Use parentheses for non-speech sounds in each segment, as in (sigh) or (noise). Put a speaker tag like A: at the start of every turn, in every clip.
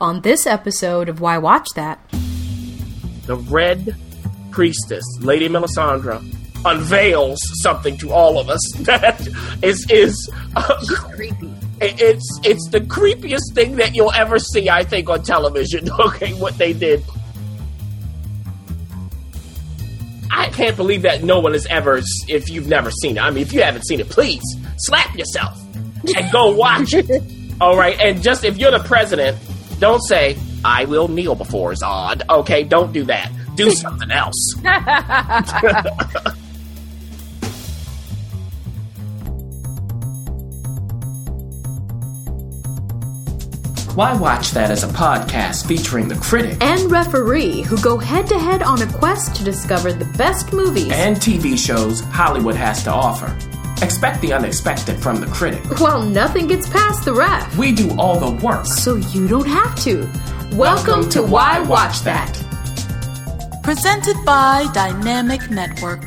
A: on this episode of Why Watch That.
B: The Red Priestess, Lady Melisandre, unveils something to all of us (laughs) that is is uh,
A: creepy.
B: It's it's the creepiest thing that you'll ever see, I think, on television. (laughs) Okay, what they did. I can't believe that no one has ever, if you've never seen it. I mean, if you haven't seen it, please slap yourself and go watch it. (laughs) All right, and just if you're the president, don't say I will kneel before Zod. Okay, don't do that. Do (laughs) something else. (laughs) Why watch that as a podcast featuring the critic
A: And referee who go head to head on a quest to discover the best movies.
B: and TV shows Hollywood has to offer? Expect the unexpected from the critic.
A: well, nothing gets past the ref,
B: We do all the work.
A: so you don't have to. Welcome, to Why Watch That.
C: Presented by Dynamic Network.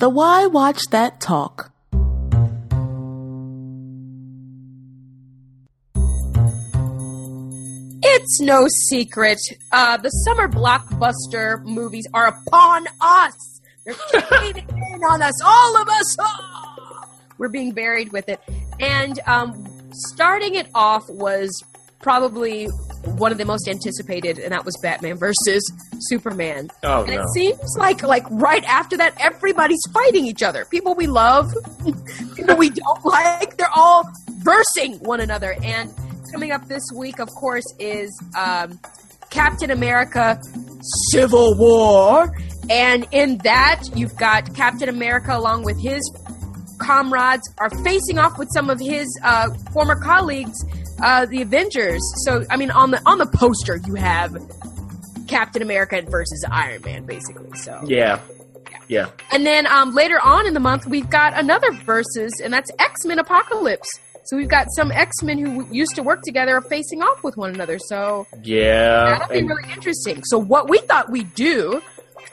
C: The Why Watch That Talk.
D: It's no secret. Uh, the summer blockbuster movies are upon us. They're caving in (laughs) on us, all of us. Ah! We're being buried with it. And um, starting it off was probably one of the most anticipated, and that was Batman versus Superman.
B: Oh,
D: and
B: no.
D: it seems like like right after that, everybody's fighting each other. People we love, (laughs) people we don't like, they're all versing one another. And coming up this week, of course, is um, Captain America: Civil War, and in that you've got Captain America along with his comrades are facing off with some of his uh, former colleagues, uh, the Avengers. So, I mean, on the on the poster you have Captain America versus Iron Man, basically. So,
B: Yeah. Yeah.
D: and then um, later on in the month we've got another versus, and that's X Men Apocalypse. So we've got some X Men who used to work together facing off with one another. So
B: Yeah.
D: that'll be
B: And-
D: really interesting. So what we thought we'd do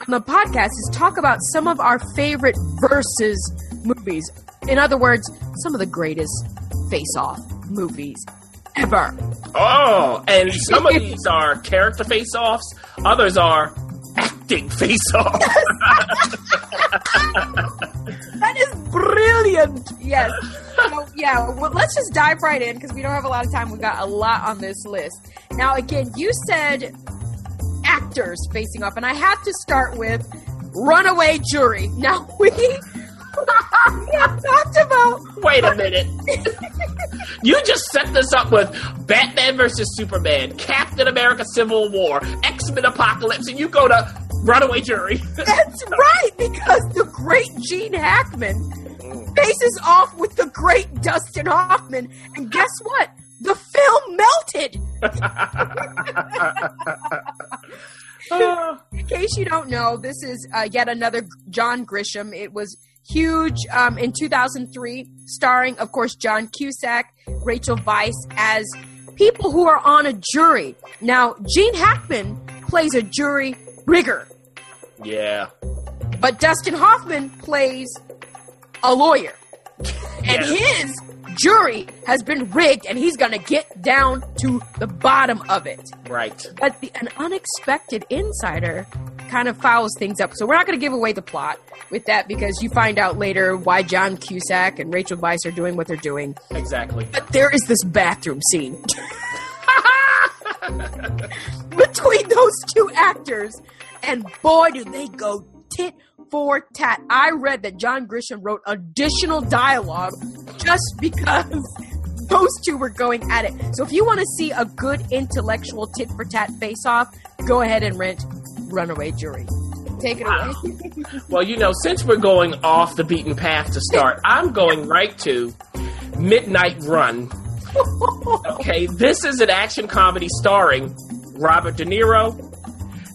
D: on the podcast is talk about some of our favorite versus movies. In other words, some of the greatest face-off movies ever.
B: oh, and some of (laughs) these are character face-offs. Others are acting face-offs. (laughs)
D: That is brilliant. Yes. (laughs) So, yeah, well, let's just dive right in because we don't have a lot of time. We've got a lot on this list. Now, again, you said actors facing off, and I have to start with Runaway Jury. (laughs) Now, we, we (laughs) have talked about
B: Wait a minute. you just set this up with Batman versus Superman, Captain America Civil War, X-Men Apocalypse, and you go to Runaway Jury. (laughs)
D: That's right, because the great Gene Hackman faces off with the great Dustin Hoffman, and guess what? The film melted. (laughs) In case you don't know, this is uh, yet another John Grisham. It was huge um, in 2003, starring, of course, John Cusack, Rachel Weisz as people who are on a jury. Now, Gene Hackman plays a jury rigger.
B: yeah.
D: But Dustin Hoffman plays a lawyer. And
B: Yeah.
D: his jury has been rigged, and he's going to get down to the bottom of it.
B: Right.
D: But the, an unexpected insider kind of fouls things up. So we're not going to give away the plot with that because you find out later why John Cusack and Rachel Weisz are doing what they're doing.
B: Exactly.
D: But there is this bathroom scene (laughs) between those two actors, and boy, do they go tit for tat. I read that John Grisham wrote additional dialogue just because (laughs) those two were going at it. So if you want to see a good intellectual tit for tat face off, go ahead and rent Runaway Jury. Take it away.
B: Well, you know, since we're going off the beaten path to start, (laughs) I'm going right to Midnight Run. Okay, this is an action comedy starring Robert De Niro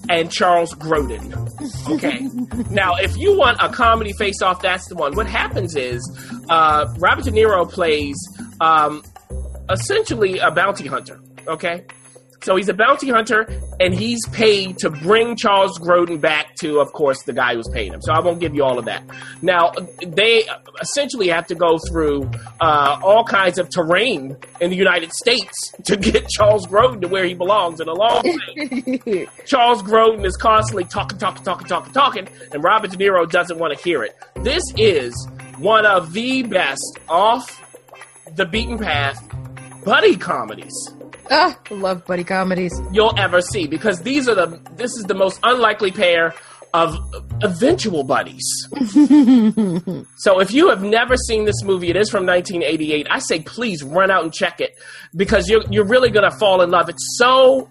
B: and Charles Grodin. Okay, now if you want a comedy face off, that's the one. What happens is uh, Robert De Niro plays um, essentially a bounty hunter. Okay, So he's a bounty hunter, and he's paid to bring Charles Grodin back to, of course, the guy who's paying him. So I won't give you all of that. Now, they essentially have to go through uh, all kinds of terrain in the United States (laughs) to get Charles Grodin to where he belongs. And along the way, (laughs) Charles Grodin is constantly talking, talking, talking, talking, talking, and Robert De Niro doesn't want to hear it. This is one of the best off the beaten path buddy comedies
D: Ah, love buddy comedies.
B: you'll ever see because these are the this is the most unlikely pair of eventual buddies. (laughs) so if you have never seen this movie, it is from 1988. I say please run out and check it because you're you're really gonna fall in love. It's so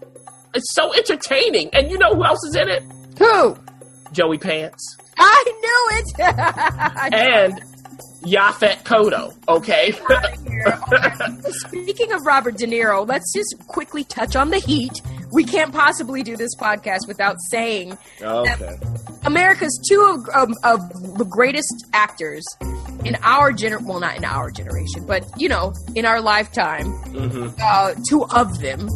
B: it's so entertaining, and you know who else is in it?
D: Who?
B: Joey Pants
D: I knew it. (laughs)
B: and Yaphet Kotto. Okay,
D: Speaking of Robert De Niro, let's just quickly touch on the heat. We can't possibly do this podcast without saying
B: okay.
D: America's two of, of, of the greatest actors in our gener well not in our generation but you know in our lifetime
B: Mhm.
D: uh, two of them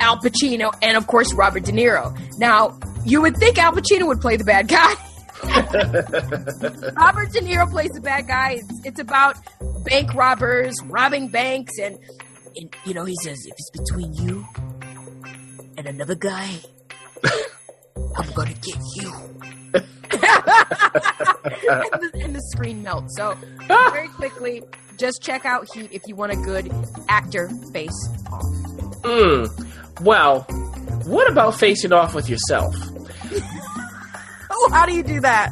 D: al pacino and of course robert de niro now you would think al pacino would play the bad guy (laughs) (laughs) robert de niro plays the bad guy it's, it's about bank robbers robbing banks and, and you know he says if it's between you and another guy i'm gonna get you (laughs) and, the, and the screen melts. So very quickly, just check out Heat if you want a good actor face off.
B: Mm. Well, what about facing off with yourself? (laughs)
D: How do you do that?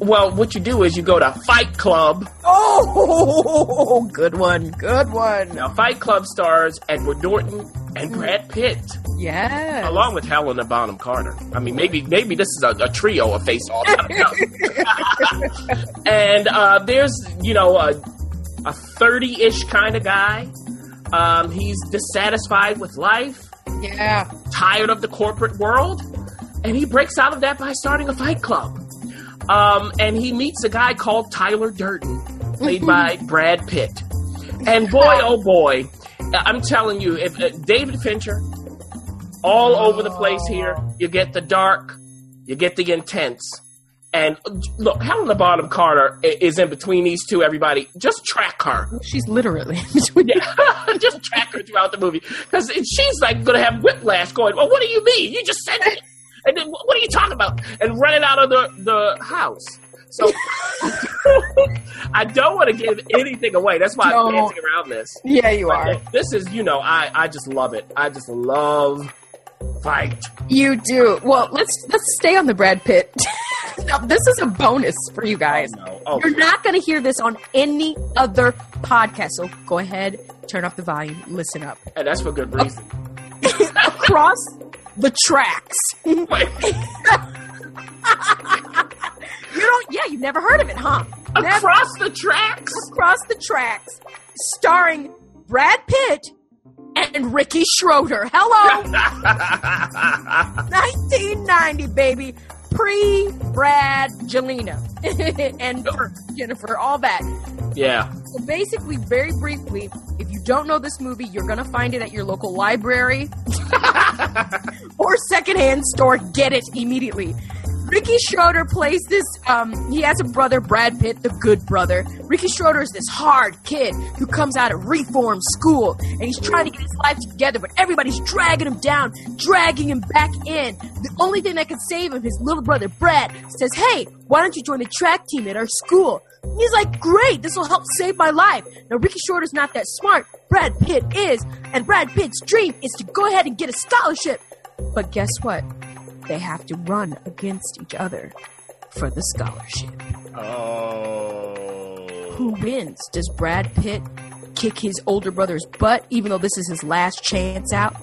B: Well, what you do is you go to Fight Club.
D: Oh, (laughs) good one, good one.
B: Now, Fight Club stars Edward Norton and Brad Pitt,
D: Yes.
B: along with Helena Bonham Carter. I mean, maybe maybe this is a, a trio of face off. (laughs) and uh, there's you know a a thirty ish kind of guy. Um, he's dissatisfied with life,
D: Yeah.
B: tired of the corporate world, and he breaks out of that by starting a fight club. Um, and he meets a guy called Tyler Durden, played by (laughs) Brad Pitt. And boy, oh boy, I'm telling you, if uh, David Fincher, all over the place here, you get the dark, you get the intense. And uh, look, Helena Bonham Carter is in between these two. Everybody, just track her.
D: She's literally between
B: Yeah, (laughs) just track her throughout the movie because she's like going to have whiplash. Going, well, what do you mean? You just said it, and then what are you talking about? And running out of the the house. So (laughs) I don't want to give anything away. That's why I'm dancing around this.
D: Yeah, you are.
B: This is, you know, I I just love it. I just love fight.
D: You do. Well, let's let's stay on the Brad Pitt. (laughs) now, this is a bonus for you guys.
B: Oh, no, oh,
D: You're not going to hear this on any other podcast. So go ahead, turn up the volume, listen up.
B: and that's for good oh. reason. (laughs)
D: Across the tracks. (laughs) you don't, yeah, you've never heard of it, huh? Never
B: across the tracks.
D: across the tracks, starring Brad Pitt and Ricky Schroder. Hello, (laughs) 1990, baby. Pre Brad Jelena (laughs) and Jennifer, all that.
B: yeah.
D: So basically, very briefly, if you don't know this movie, you're gonna find it at your local library (laughs) or secondhand store. Get it immediately. Ricky Schroder plays this. Um, he has a brother, Brad Pitt, the good brother. Ricky Schroder is this hard kid who comes out of reform school and he's trying to get his life together, but everybody's dragging him down, dragging him back in. The only thing that can save him, his little brother Brad, says, "Hey, why don't you join the track team at our school?" He's like, "Great, this will help save my life." Now Ricky Schroder's not that smart. Brad Pitt is, and Brad Pitt's dream is to go ahead and get a scholarship. But guess what? They have to run against each other for the scholarship.
B: Oh.
D: Who wins? Does Brad Pitt kick his older brother's butt, even though this is his last chance out?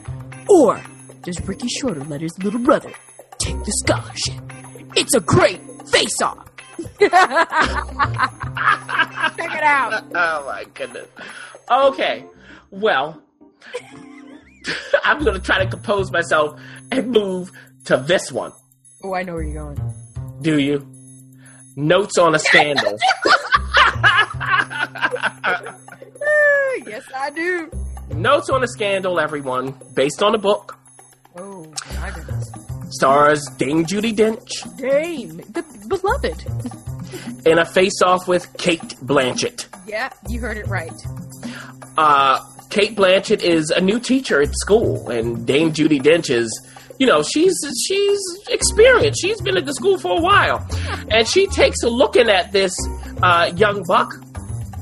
D: Or does Ricky Schroder let his little brother take the scholarship? It's a great face off. (laughs) Check it out.
B: Oh my goodness. Okay. Well, (laughs) I'm going to try to compose myself and move to this one.
D: Oh, I know where you're going.
B: Do you? Notes on a scandal. (laughs)
D: yes, I do.
B: Notes on a scandal, everyone, based on a book. Oh, my goodness. Stars Dame Judi Dench
D: Dame, the beloved.
B: in a face-off with Cate Blanchett.
D: Yeah, you heard it right.
B: uh, Cate Blanchett is a new teacher at school, and Dame Judi Dench is, you know, she's she's experienced. She's been at the school for a while, and she takes a looking at this uh, young buck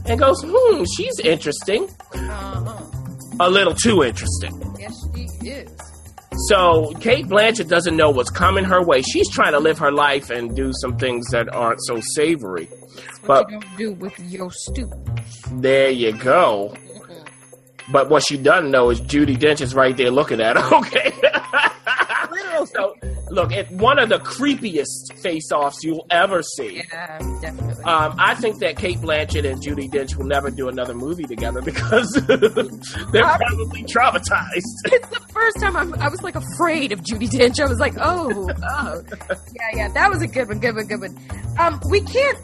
B: and goes, "Hmm, she's interesting.
D: Uh-huh.
B: A little too interesting."
D: Yes, she is.
B: So Cate Blanchett doesn't know what's coming her way. She's trying to live her life and do some things that aren't so savory.
D: What
B: But
D: you don't do with your student.
B: there you go. But what she doesn't know is Judi Dench is right there looking at her. (laughs) Okay. Look, it one of the creepiest face-offs you'll ever see.
D: Yeah, definitely.
B: Um, I think that Cate Blanchett and Judi Dench will never do another movie together because (laughs) they're probably traumatized. (laughs)
D: it's the first time I'm, I was like afraid of Judi Dench. I was like, oh, oh, yeah, yeah, that was a good one, good one, good one. Um, we can't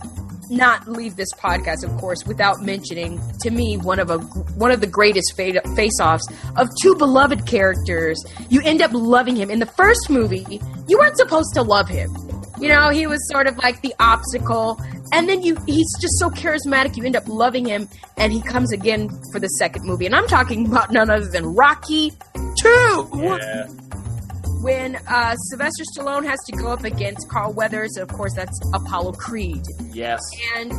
D: not leave this podcast, of course, without mentioning to me one of a one of the greatest face-offs of two beloved characters. You end up loving him in the first movie. You weren't supposed to love him. You know, he was sort of like the obstacle. And then you he's just so charismatic, you end up loving him, and he comes again for the second movie. And I'm talking about none other than Rocky 2
B: Yeah.
D: When uh, Sylvester Stallone has to go up against Carl Weathers, and of course that's Apollo Creed.
B: Yes.
D: And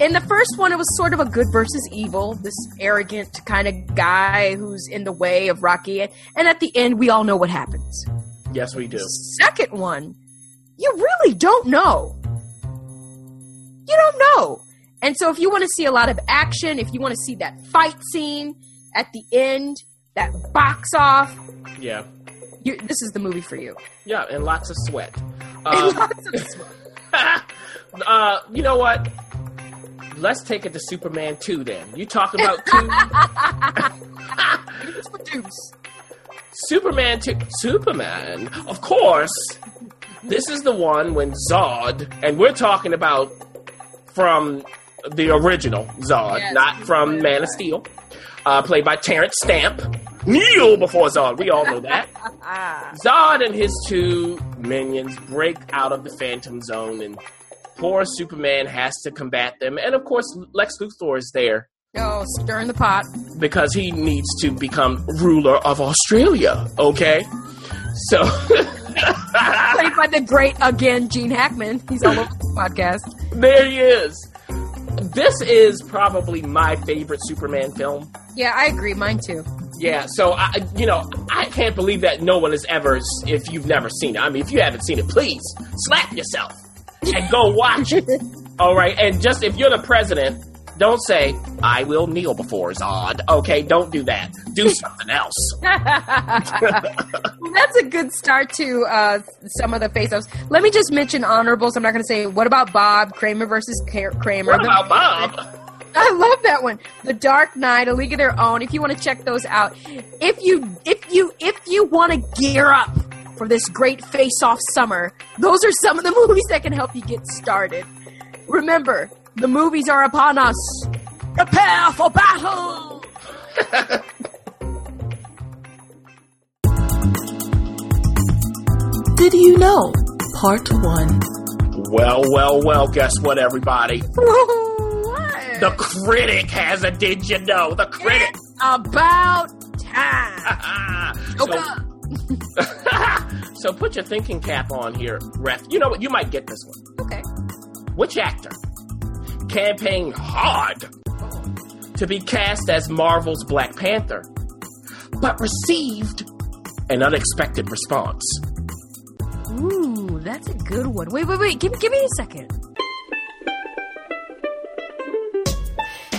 D: in the first one, it was sort of a good versus evil, this arrogant kind of guy who's in the way of Rocky. And at the end, we all know what happens.
B: Yes, we do.
D: Second one, you really don't know. You don't know. And so, if you want to see a lot of action, if you want to see that fight scene at the end, that box off,
B: Yeah.
D: You, this is the movie for you.
B: Yeah, and lots of sweat. (laughs) Um,
D: lots of sweat. (laughs)
B: uh, you know what? Let's take it to Superman 2 then. You talk about 2? (laughs)
D: It's for Deuce.
B: Superman 2. Superman, of course. This is the one when Zod, and we're talking about from the original Zod,
D: Yes,
B: not from Man of. Steel, uh, played by Terence Stamp. Kneel before Zod. We all know that. (laughs) Zod and his two minions break out of the Phantom Zone, and poor Superman has to combat them. And of course, Lex Luthor is there
D: oh, stirring the pot.
B: because he needs to become ruler of Australia. Okay, so (laughs)
D: Played by the great again Gene Hackman. He's all over the podcast.
B: there he is. This is probably my favorite Superman film.
D: Yeah, I agree. Mine too.
B: Yeah, so I, you know, I can't believe that no one has ever, if you've never seen it. I mean, if you haven't seen it, please slap yourself and go watch it. (laughs) All right, and just if you're the president, don't say I will kneel before Zod. Okay, don't do that. Do (laughs) something else.
D: Well, (laughs) (laughs) that's a good start to uh, some of the face-offs. Let me just mention honorables. I'm not going to say what about Bob Kramer versus Kramer.
B: What about Bob?
D: I love that one. The Dark Knight, A League of Their Own. If you want to check those out, if you if you if you want to gear up for this great face-off summer, those are some of the movies that can help you get started. Remember, the movies are upon us. Prepare for battle. (laughs)
C: Did you know? Part 1.
B: Well, well, well. Guess what, everybody? (laughs)
D: what?
B: The critic has a did you know? The critic.
D: It's about time. (laughs)
B: so,
D: Okay.
B: so put your thinking cap on here, Ref. You know what? You might get this one.
D: Okay.
B: Which actor campaigned hard to be cast as Marvel's Black Panther, but received an unexpected response?
D: Ooh, that's a good one. Wait, wait, wait. Give, give me a second.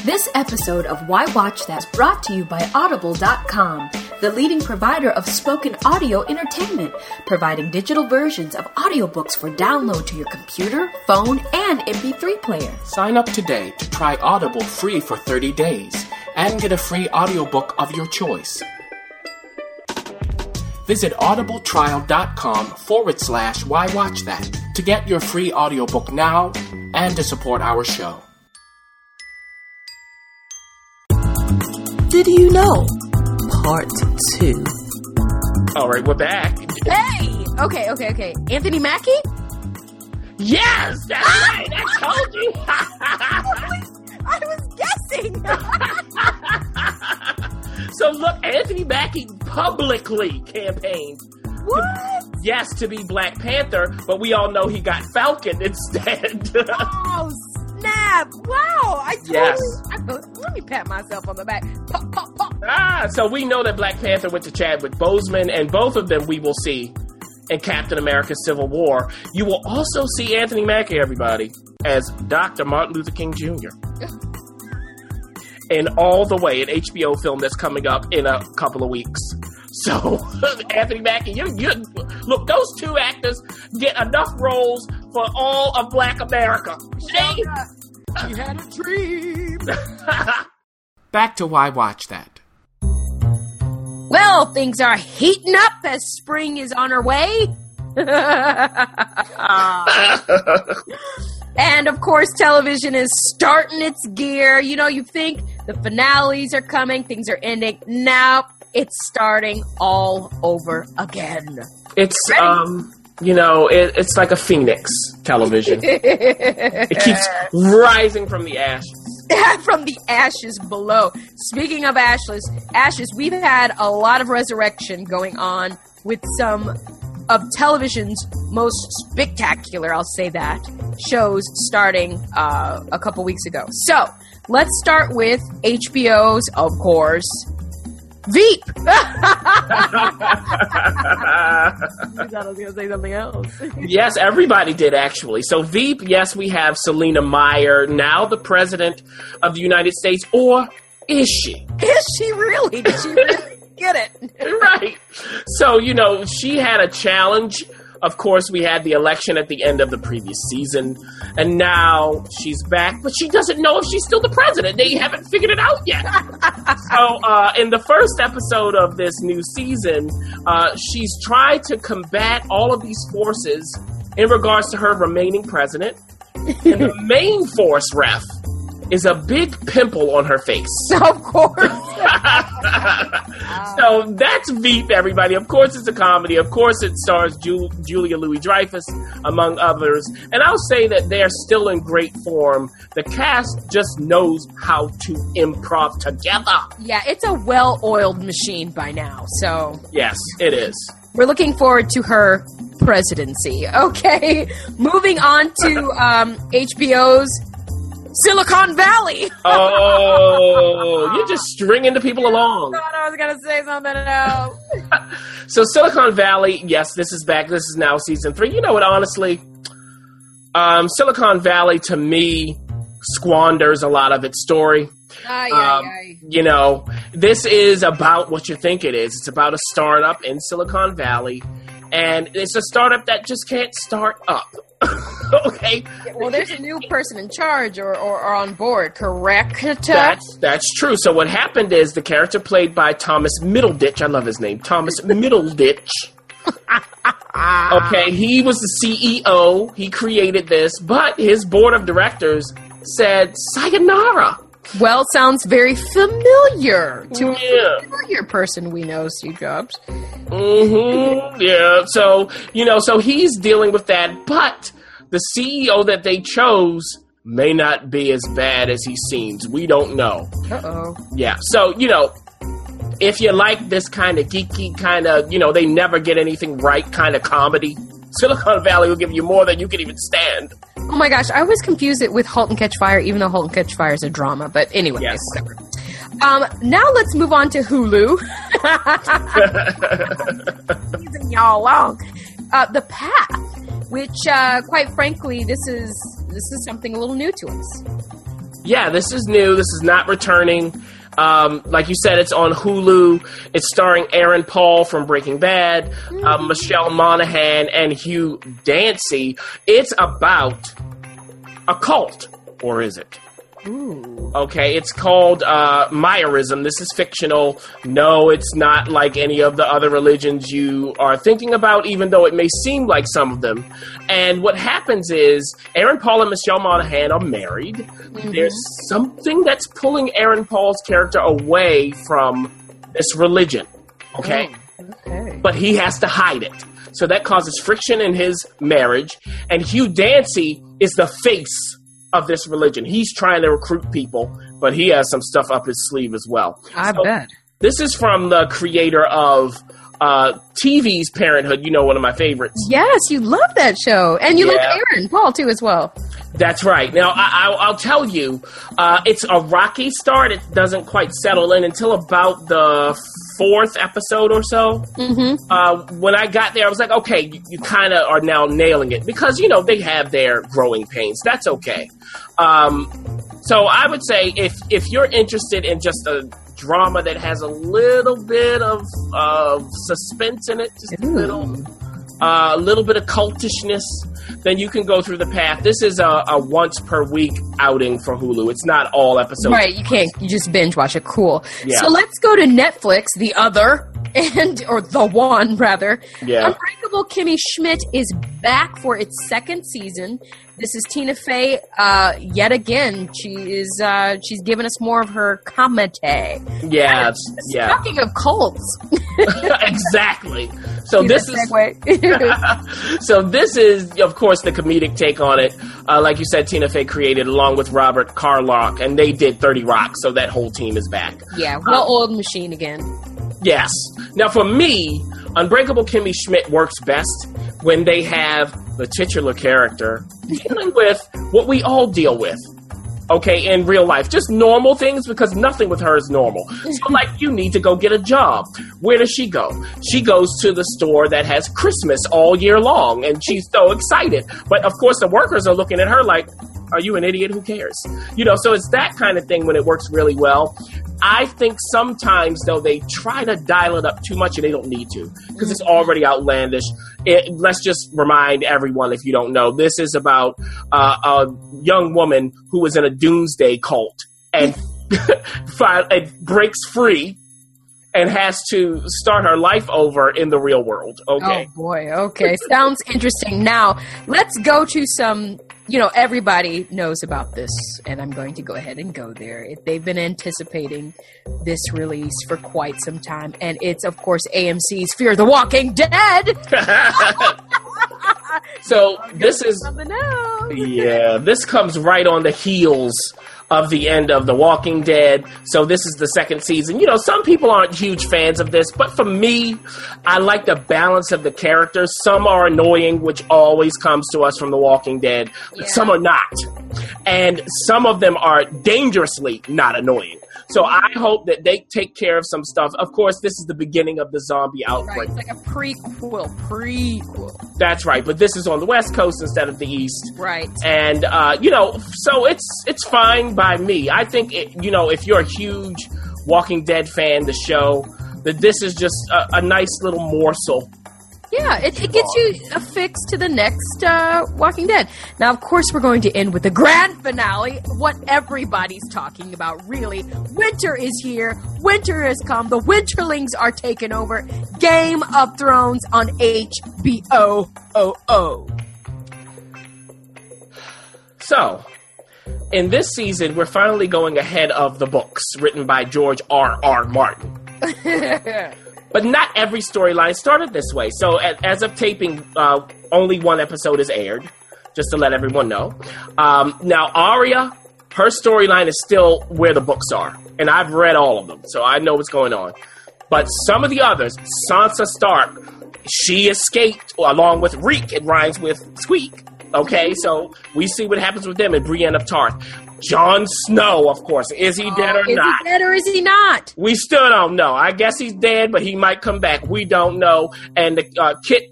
A: This episode of Why Watch That is brought to you by Audible.com, the leading provider of spoken audio entertainment, providing digital versions of audiobooks for download to your computer, phone, and MP3 player.
B: Sign up today to try Audible free for 30 days and get a free audiobook of your choice. Visit audibletrial.com forward slash why watch that to get your free audiobook now and to support our show.
C: Did you know? Part 2.
B: All right, we're back.
D: Hey, Okay, okay, okay. Anthony Mackie?
B: Yes, that's ah! right. I told you. (laughs)
D: I was guessing. (laughs)
B: so look, Anthony Mackie publicly campaigned.
D: what?
B: Yes, to be Black Panther, but we all know he got Falcon instead. (laughs)
D: Oh snap! Wow! I totally.
B: Yes.
D: I, let me pat myself on the back. Pop, pop, pop.
B: ah, so we know that Black Panther went to Chadwick Boseman, and both of them we will see in Captain America: Civil War. You will also see Anthony Mackie, everybody, as Dr. Martin Luther King Jr. (laughs) in All the Way, an HBO film that's coming up in a couple of weeks. So, (laughs) Anthony Mackie, you, you look; those two actors get enough roles for all of Black America. They-
D: He had a dream. (laughs)
B: Back to why watch that.
D: Well, things are heating up as spring is on her way. (laughs) and of course, television is starting its gear. You know, you think the finales are coming, things are ending. Now it's starting all over again.
B: It's um, you know, it, it's like a phoenix television. (laughs) it keeps rising from the ashes. (laughs)
D: from the ashes below. Speaking of ashes, ashes, we've had a lot of resurrection going on with some of television's most spectacular, I'll say that, shows starting uh, a couple weeks ago. So let's start with HBO's, of course, Veep. I thought (laughs) I was going to say something else.
B: yes, everybody did actually. So Veep, yes, we have Selina Meyer, now the president of the United States, or is she?
D: Is she really? Did she really (laughs) get it?
B: right. So, you know, she had a challenge. Of course, we had the election at the end of the previous season, and now she's back, but she doesn't know if she's still the president. They haven't figured it out yet. (laughs) so, uh, in the first episode of this new season, uh, she's tried to combat all of these forces in regards to her remaining president. And the (laughs) main force ref is a big pimple on her face. (laughs)
D: Of course.
B: so that's Veep, everybody. Of course, it's a comedy. Of course, it stars Ju- Julia Louis Dreyfus, among others. And I'll say that they're still in great form. The cast just knows how to improv together.
D: Yeah, it's a well oiled machine by now. So
B: Yes, it is.
D: we're looking forward to her presidency. Okay, (laughs) moving on to um, HBO's Silicon Valley. (laughs)
B: Oh, you're just stringing the people along.
D: I thought I was gonna say something else. (laughs)
B: So Silicon Valley, yes, this is back. This is now season three. You know what? Honestly, um, Silicon Valley to me squanders a lot of its story.
D: Ay,
B: Um,
D: ay, ay.
B: you know, this is about what you think it is. It's about a startup in Silicon Valley, and it's a startup that just can't start up. (laughs) okay,
D: Well, there's a new person in charge or, or, or on board, correct?
B: that's that's true. So what happened is the character played by Thomas Middleditch. I love his name, Thomas (laughs) Middleditch. (laughs) okay, he was the CEO. He created this, but his board of directors said sayonara.
D: Well, sounds very familiar to
B: Yeah.
D: a familiar person we know, Steve Jobs.
B: hmm Yeah. So you know, so he's dealing with that, but the CEO that they chose may not be as bad as he seems. We don't know.
D: Uh oh.
B: Yeah. So you know, if you like this kind of geeky kind of, you know, they never get anything right kind of comedy, Silicon Valley will give you more than you can even stand.
D: Oh my gosh, I always confuse it with *Halt and Catch Fire*, even though *Halt and Catch Fire* is a drama. But anyway,
B: Yes.
D: whatever. Um, now let's move on to Hulu. (laughs) Y'all alone. Uh, the Path, which, uh, quite frankly, this is this is something a little new to us.
B: Yeah, this is new. This is not returning. Um, like you said, it's on Hulu. It's starring Aaron Paul from Breaking Bad, uh, Michelle Monaghan, and Hugh Dancy. It's about a cult, or is it?
D: Ooh.
B: Okay, it's called uh, Meyerism. This is fictional. No, it's not like any of the other religions you are thinking about, even though it may seem like some of them. And what happens is Aaron Paul and Michelle Monaghan are married. There's something that's pulling Aaron Paul's character away from this religion. Okay?
D: Okay.
B: but he has to hide it. So that causes friction in his marriage. And Hugh Dancy is the face of this religion. He's trying to recruit people, but he has some stuff up his sleeve as well.
D: I
B: So
D: bet.
B: This is from the creator of uh, TV's Parenthood. You know, one of my favorites.
D: Yes, you love that show, and you
B: Yeah.
D: love Aaron Paul too as well.
B: That's right. Now, I, I'll, I'll tell you, uh, it's a rocky start. It doesn't quite settle in until about the fourth episode or so.
D: Mm-hmm.
B: Uh, when I got there, I was like, okay, you, you kind of are now nailing it because, you know, they have their growing pains. That's okay. Um, so I would say if, if you're interested in just a drama that has a little bit of, of suspense in it, just a little uh, a little bit of cultishness, then you can go through the path. This is a, a once per week outing for Hulu. It's not all episodes.
D: Right, you can't. You just binge watch it. Cool.
B: Yeah.
D: So let's go to Netflix. The other and or the one rather.
B: Yeah.
D: Unbreakable Kimmy Schmidt is back for its second season. This is Tina Fey. Uh, yet again, she is. Uh, she's giving us more of her comedy.
B: Yeah, yeah,
D: Talking of cults, (laughs)
B: exactly. So this is (laughs) so this is of course the comedic take on it. Uh, like you said, Tina Fey created along with Robert Carlock, and they did Thirty Rock. So that whole team is back.
D: yeah, well-oiled machine again.
B: Yes. Now, for me, Unbreakable Kimmy Schmidt works best when they have the titular character dealing with what we all deal with. Okay, in real life, just normal things because nothing with her is normal. So, like, you need to go get a job. Where does she go? She goes to the store that has Christmas all year long, and she's so excited. But of course, the workers are looking at her like, "Are you an idiot? Who cares?" You know. So it's that kind of thing when it works really well. I think sometimes though they try to dial it up too much and they don't need to because it's already outlandish. It, let's just remind everyone if you don't know, this is about uh, a young woman who was in a doomsday cult and, (laughs) and breaks free and has to start her life over in the real world. Okay.
D: Oh boy. Okay. Sounds interesting. Now, let's go to some, you know, everybody knows about this, and I'm going to go ahead and go there. They've been anticipating this release for quite some time, and it's, of course, AMC's Fear the Walking Dead. (laughs) (laughs)
B: so this is yeah, this comes right on the heels of the end of The Walking Dead. So this is the second season. You know, some people aren't huge fans of this, but for me, I like the balance of the characters. Some are annoying, which always comes to us from The Walking Dead.
D: Yeah.
B: Some are not. And some of them are dangerously not annoying. So I hope that they take care of some stuff. Of course, this is the beginning of the zombie
D: Right.
B: outbreak.
D: It's like a prequel. Prequel.
B: That's right, but this is on the West Coast instead of the East
D: Right.
B: and uh, you know, so it's it's fine by me. I think it, you know, if you're a huge Walking Dead fan, the show that this is just a, a nice little morsel.
D: Yeah, it, it gets you a fix to the next uh, Walking Dead. Now, of course, we're going to end with the grand finale. What everybody's talking about, really. Winter is here. Winter has come. The Winterlings are taking over. Game of Thrones on HBO. Oh, oh.
B: So, in this season, we're finally going ahead of the books written by George R. R. Martin. (laughs) But not every storyline started this way. So, as of taping, uh, only one episode is aired, just to let everyone know. Um, now, Arya, her storyline is still where the books are, and I've read all of them, so I know what's going on. But some of the others, Sansa Stark, she escaped along with Reek. It rhymes with squeak. Okay, so we see what happens with them and Brienne of Tarth. Jon Snow, of course, is he dead or
D: is
B: not?
D: he dead or is he not?
B: We still don't know. I guess he's dead, but he might come back. We don't know. And the, uh, Kit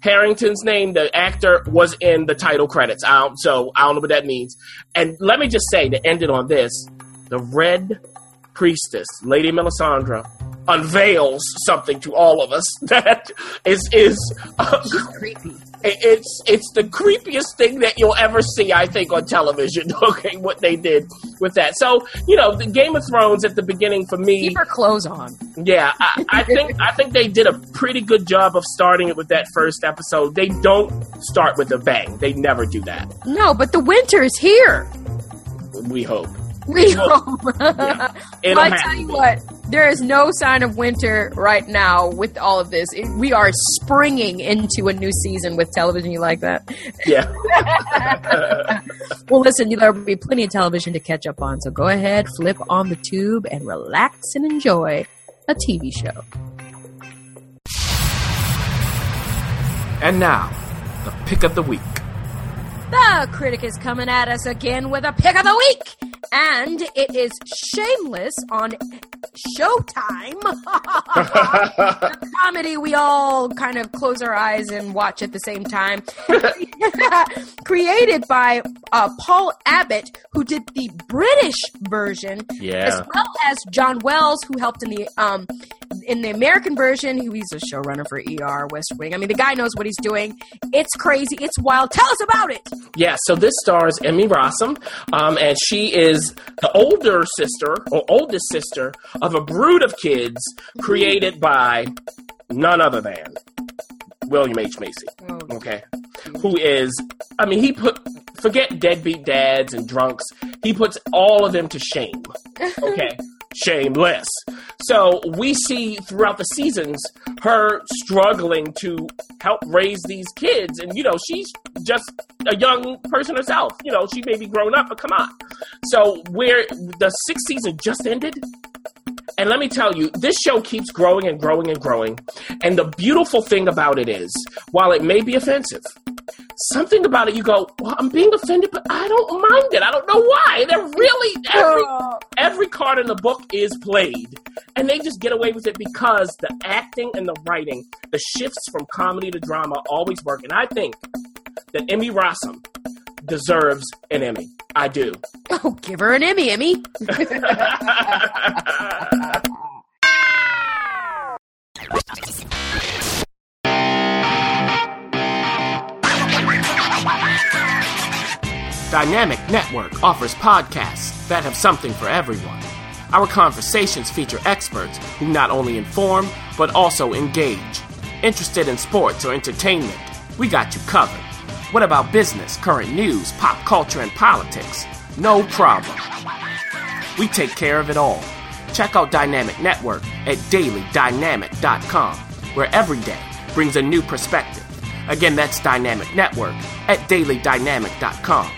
B: Harington's name, the actor, was in the title credits. I don't, so I don't know what that means. And let me just say to end it on this: the Red Priestess, Lady Melisandre, unveils something to all of us (laughs) that is is. Uh,
D: Creepy.
B: It's it's the creepiest thing that you'll ever see, I think, on television. (laughs) Okay, what they did with that. So you know, the Game of Thrones at the beginning for me,
D: Keep her clothes on.
B: yeah, I, I think I think they did a pretty good job of starting it with that first episode. They don't start with a bang. They never do that.
D: No, but the winter is here.
B: We hope
D: We (laughs)
B: Well,
D: hope.
B: It'll
D: I tell you what, there is no sign of winter right now with all of this. It- we are springing into a new season with television. You like that?
B: Yeah. (laughs) (laughs)
D: Well, listen, there will be plenty of television to catch up on. So go ahead, flip on the tube, and relax and enjoy a TV show.
B: And now, the pick of the week.
D: The critic is coming at us again with a pick of the week, and it is Shameless on Showtime. (laughs) the comedy we all kind of close our eyes and watch at the same time. (laughs) Created by uh, Paul Abbott, who did the British version,
B: Yeah.
D: as well as John Wells, who helped in the um, in the American version. He's a showrunner for ER, West Wing. I mean, the guy knows what he's doing. It's crazy. It's wild. Tell us about it.
B: Yeah, so this stars Emmy Rossum, um, and she is the older sister or oldest sister of a brood of kids created by none other than William H. Macy. Okay, who is? I mean, he put forget deadbeat dads and drunks. He puts all of them to shame. (laughs) Okay. Shameless. So we see throughout the seasons her struggling to help raise these kids. And, you know, she's just a young person herself. You know, she may be grown up, but come on. So where the sixth season just ended, and let me tell you, this show keeps growing and growing and growing. And the beautiful thing about it is, while it may be offensive, something about it you go, well, I'm being offended, but I don't mind it. I don't know why. They're really every every card in the book is played, and they just get away with it because the acting and the writing, the shifts from comedy to drama always work. And I think that Emmy Rossum deserves an Emmy. I do. (laughs)
D: Oh, give her an Emmy, Emmy. (laughs) (laughs)
B: Dynamic Network offers podcasts that have something for everyone. Our conversations feature experts who not only inform, but also engage. Interested in sports or entertainment? We got you covered. What about business, current news, pop culture, and politics? No problem. We take care of it all. Check out Dynamic Network at dailydynamic.com, where every day brings a new perspective. Again, that's Dynamic Network at dailydynamic.com.